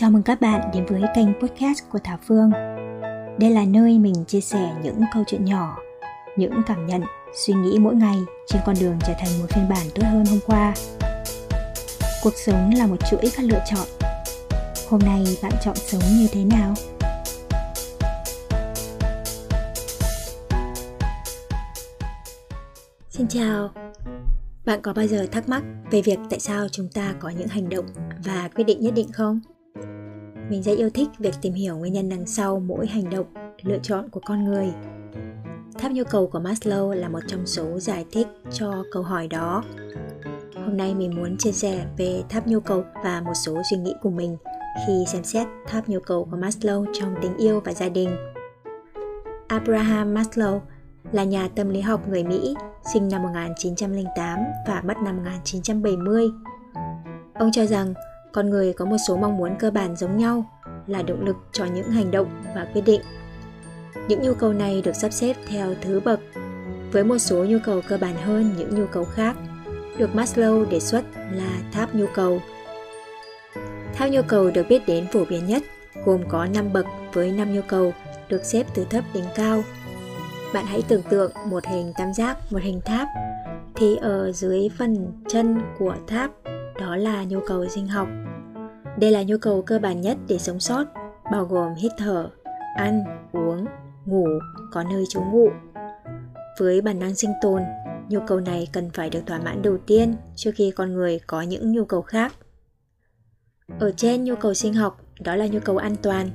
Chào mừng các bạn đến với kênh podcast của Thảo Phương. Đây là nơi mình chia sẻ những câu chuyện nhỏ, những cảm nhận, suy nghĩ mỗi ngày trên con đường trở thành một phiên bản tốt hơn hôm qua. Cuộc sống là một chuỗi các lựa chọn. Hôm nay bạn chọn sống như thế nào? Xin chào. Bạn có bao giờ thắc mắc về việc tại sao chúng ta có những hành động và quyết định nhất định không? Mình rất yêu thích việc tìm hiểu nguyên nhân đằng sau mỗi hành động, lựa chọn của con người. Tháp nhu cầu của Maslow là một trong số giải thích cho câu hỏi đó. Hôm nay mình muốn chia sẻ về tháp nhu cầu và một số suy nghĩ của mình khi xem xét tháp nhu cầu của Maslow trong tình yêu và gia đình. Abraham Maslow là nhà tâm lý học người Mỹ, sinh năm 1908 và mất năm 1970. Ông cho rằng con người có một số mong muốn cơ bản giống nhau là động lực cho những hành động và quyết định những nhu cầu này được sắp xếp theo thứ bậc với một số nhu cầu cơ bản hơn những nhu cầu khác được Maslow đề xuất là tháp nhu cầu. Tháp nhu cầu được biết đến phổ biến nhất gồm có 5 bậc với 5 nhu cầu được xếp từ thấp đến cao. Bạn hãy tưởng tượng một hình tam giác, một hình tháp thì ở dưới phần chân của tháp đó là nhu cầu sinh học. Đây là nhu cầu cơ bản nhất để sống sót, bao gồm hít thở, ăn, uống, ngủ, có nơi trú ngụ. Với bản năng sinh tồn, nhu cầu này cần phải được thỏa mãn đầu tiên trước khi con người có những nhu cầu khác. Ở trên nhu cầu sinh học, đó là nhu cầu an toàn.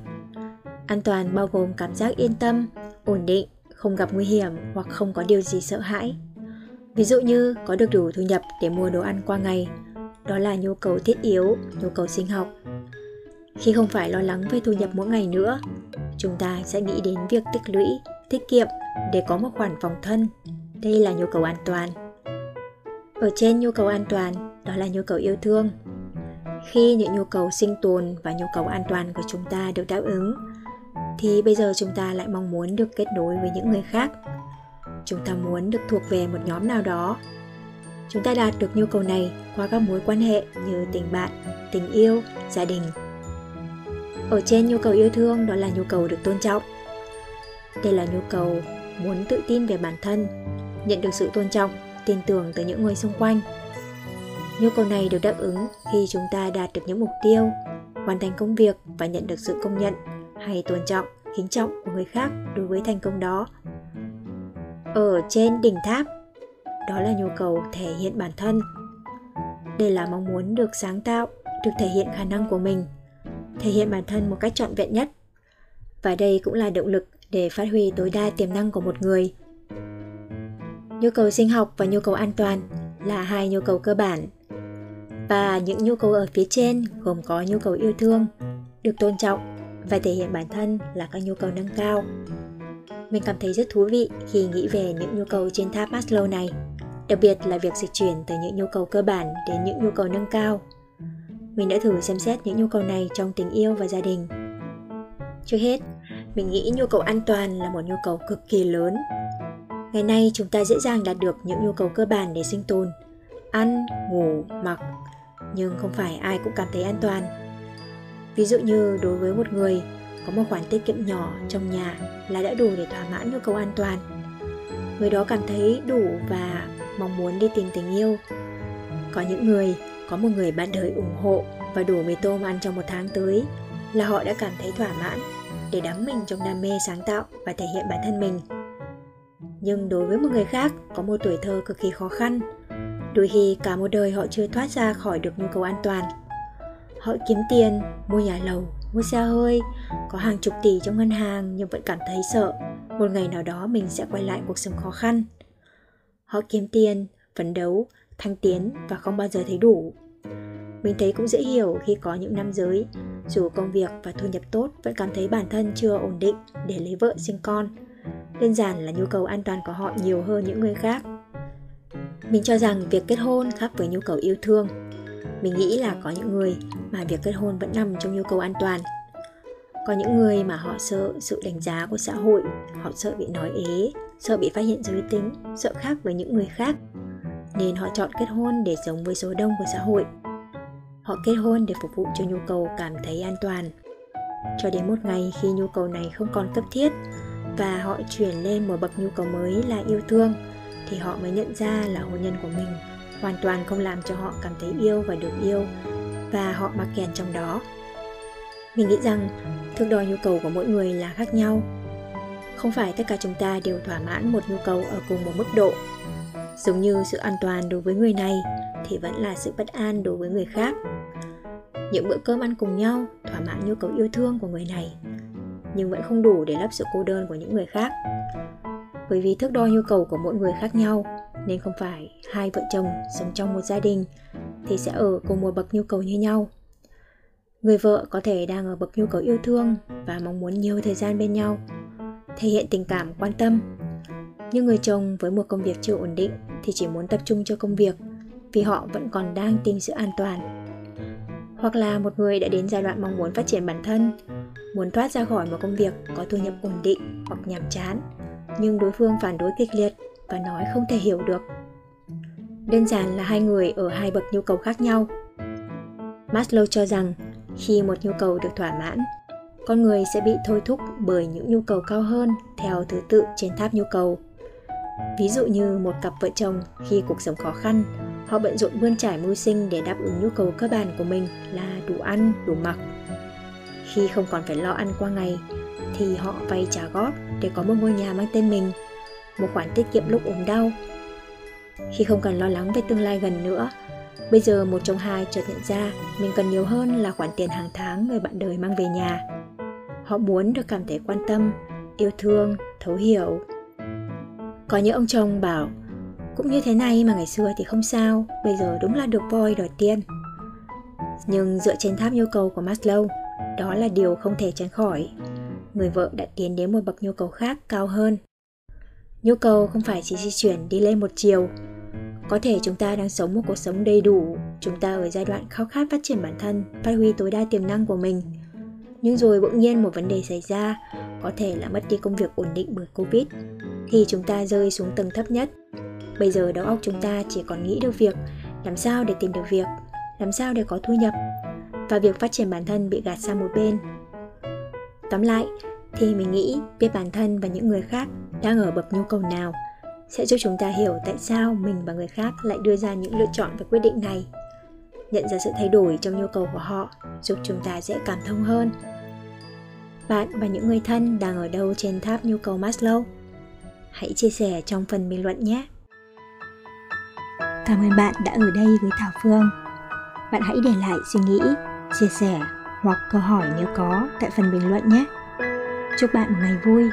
An toàn bao gồm cảm giác yên tâm, ổn định, không gặp nguy hiểm hoặc không có điều gì sợ hãi. Ví dụ như có được đủ thu nhập để mua đồ ăn qua ngày, đó là nhu cầu thiết yếu, nhu cầu sinh học. Khi không phải lo lắng về thu nhập mỗi ngày nữa, chúng ta sẽ nghĩ đến việc tích lũy, tiết kiệm để có một khoản phòng thân. Đây là nhu cầu an toàn. Ở trên nhu cầu an toàn, đó là nhu cầu yêu thương. Khi những nhu cầu sinh tồn và nhu cầu an toàn của chúng ta được đáp ứng, thì bây giờ chúng ta lại mong muốn được kết nối với những người khác. Chúng ta muốn được thuộc về một nhóm nào đó Chúng ta đạt được nhu cầu này qua các mối quan hệ như tình bạn, tình yêu, gia đình. Ở trên nhu cầu yêu thương đó là nhu cầu được tôn trọng. Đây là nhu cầu muốn tự tin về bản thân, nhận được sự tôn trọng, tin tưởng từ những người xung quanh. Nhu cầu này được đáp ứng khi chúng ta đạt được những mục tiêu, hoàn thành công việc và nhận được sự công nhận hay tôn trọng, kính trọng của người khác đối với thành công đó. Ở trên đỉnh tháp đó là nhu cầu thể hiện bản thân. Đây là mong muốn được sáng tạo, được thể hiện khả năng của mình, thể hiện bản thân một cách trọn vẹn nhất. Và đây cũng là động lực để phát huy tối đa tiềm năng của một người. Nhu cầu sinh học và nhu cầu an toàn là hai nhu cầu cơ bản. Và những nhu cầu ở phía trên gồm có nhu cầu yêu thương, được tôn trọng và thể hiện bản thân là các nhu cầu nâng cao. Mình cảm thấy rất thú vị khi nghĩ về những nhu cầu trên tháp Maslow này đặc biệt là việc dịch chuyển từ những nhu cầu cơ bản đến những nhu cầu nâng cao. Mình đã thử xem xét những nhu cầu này trong tình yêu và gia đình. Trước hết, mình nghĩ nhu cầu an toàn là một nhu cầu cực kỳ lớn. Ngày nay chúng ta dễ dàng đạt được những nhu cầu cơ bản để sinh tồn, ăn, ngủ, mặc, nhưng không phải ai cũng cảm thấy an toàn. Ví dụ như đối với một người có một khoản tiết kiệm nhỏ trong nhà là đã đủ để thỏa mãn nhu cầu an toàn. Người đó cảm thấy đủ và mong muốn đi tìm tình yêu. Có những người, có một người bạn đời ủng hộ và đủ mì tôm ăn trong một tháng tới là họ đã cảm thấy thỏa mãn để đắm mình trong đam mê sáng tạo và thể hiện bản thân mình. Nhưng đối với một người khác, có một tuổi thơ cực kỳ khó khăn. Đôi khi cả một đời họ chưa thoát ra khỏi được nhu cầu an toàn. Họ kiếm tiền, mua nhà lầu, mua xe hơi, có hàng chục tỷ trong ngân hàng nhưng vẫn cảm thấy sợ. Một ngày nào đó mình sẽ quay lại cuộc sống khó khăn. Họ kiếm tiền, phấn đấu, thăng tiến và không bao giờ thấy đủ. Mình thấy cũng dễ hiểu khi có những nam giới, dù công việc và thu nhập tốt vẫn cảm thấy bản thân chưa ổn định để lấy vợ sinh con. Đơn giản là nhu cầu an toàn của họ nhiều hơn những người khác. Mình cho rằng việc kết hôn khác với nhu cầu yêu thương. Mình nghĩ là có những người mà việc kết hôn vẫn nằm trong nhu cầu an toàn. Có những người mà họ sợ sự đánh giá của xã hội, họ sợ bị nói ế, sợ bị phát hiện giới tính, sợ khác với những người khác, nên họ chọn kết hôn để sống với số đông của xã hội. họ kết hôn để phục vụ cho nhu cầu cảm thấy an toàn. Cho đến một ngày khi nhu cầu này không còn cấp thiết và họ chuyển lên một bậc nhu cầu mới là yêu thương thì họ mới nhận ra là hôn nhân của mình hoàn toàn không làm cho họ cảm thấy yêu và được yêu và họ mắc kẹt trong đó. Mình nghĩ rằng thước đo nhu cầu của mỗi người là khác nhau không phải tất cả chúng ta đều thỏa mãn một nhu cầu ở cùng một mức độ. Giống như sự an toàn đối với người này thì vẫn là sự bất an đối với người khác. Những bữa cơm ăn cùng nhau thỏa mãn nhu cầu yêu thương của người này, nhưng vẫn không đủ để lấp sự cô đơn của những người khác. Bởi vì thước đo nhu cầu của mỗi người khác nhau, nên không phải hai vợ chồng sống trong một gia đình thì sẽ ở cùng một bậc nhu cầu như nhau. Người vợ có thể đang ở bậc nhu cầu yêu thương và mong muốn nhiều thời gian bên nhau thể hiện tình cảm, quan tâm. Nhưng người chồng với một công việc chưa ổn định thì chỉ muốn tập trung cho công việc, vì họ vẫn còn đang tìm sự an toàn. Hoặc là một người đã đến giai đoạn mong muốn phát triển bản thân, muốn thoát ra khỏi một công việc có thu nhập ổn định hoặc nhàm chán, nhưng đối phương phản đối kịch liệt và nói không thể hiểu được. Đơn giản là hai người ở hai bậc nhu cầu khác nhau. Maslow cho rằng khi một nhu cầu được thỏa mãn con người sẽ bị thôi thúc bởi những nhu cầu cao hơn theo thứ tự trên tháp nhu cầu. Ví dụ như một cặp vợ chồng khi cuộc sống khó khăn, họ bận rộn vươn trải mưu sinh để đáp ứng nhu cầu cơ bản của mình là đủ ăn, đủ mặc. Khi không còn phải lo ăn qua ngày, thì họ vay trả góp để có một ngôi nhà mang tên mình, một khoản tiết kiệm lúc ốm đau. Khi không cần lo lắng về tương lai gần nữa, bây giờ một trong hai chợt nhận ra mình cần nhiều hơn là khoản tiền hàng tháng người bạn đời mang về nhà họ muốn được cảm thấy quan tâm, yêu thương, thấu hiểu. Có những ông chồng bảo, cũng như thế này mà ngày xưa thì không sao, bây giờ đúng là được voi đòi tiền. Nhưng dựa trên tháp nhu cầu của maslow, đó là điều không thể tránh khỏi. Người vợ đã tiến đến một bậc nhu cầu khác cao hơn. Nhu cầu không phải chỉ di chuyển đi lên một chiều. Có thể chúng ta đang sống một cuộc sống đầy đủ, chúng ta ở giai đoạn khao khát phát triển bản thân, phát huy tối đa tiềm năng của mình nhưng rồi bỗng nhiên một vấn đề xảy ra, có thể là mất đi công việc ổn định bởi covid, thì chúng ta rơi xuống tầng thấp nhất. Bây giờ đầu óc chúng ta chỉ còn nghĩ được việc làm sao để tìm được việc, làm sao để có thu nhập, và việc phát triển bản thân bị gạt sang một bên. Tóm lại, thì mình nghĩ biết bản thân và những người khác đang ở bậc nhu cầu nào sẽ giúp chúng ta hiểu tại sao mình và người khác lại đưa ra những lựa chọn và quyết định này. Nhận ra sự thay đổi trong nhu cầu của họ giúp chúng ta dễ cảm thông hơn bạn và những người thân đang ở đâu trên tháp nhu cầu maslow? Hãy chia sẻ trong phần bình luận nhé. Cảm ơn bạn đã ở đây với thảo phương. Bạn hãy để lại suy nghĩ, chia sẻ hoặc câu hỏi nếu có tại phần bình luận nhé. Chúc bạn một ngày vui.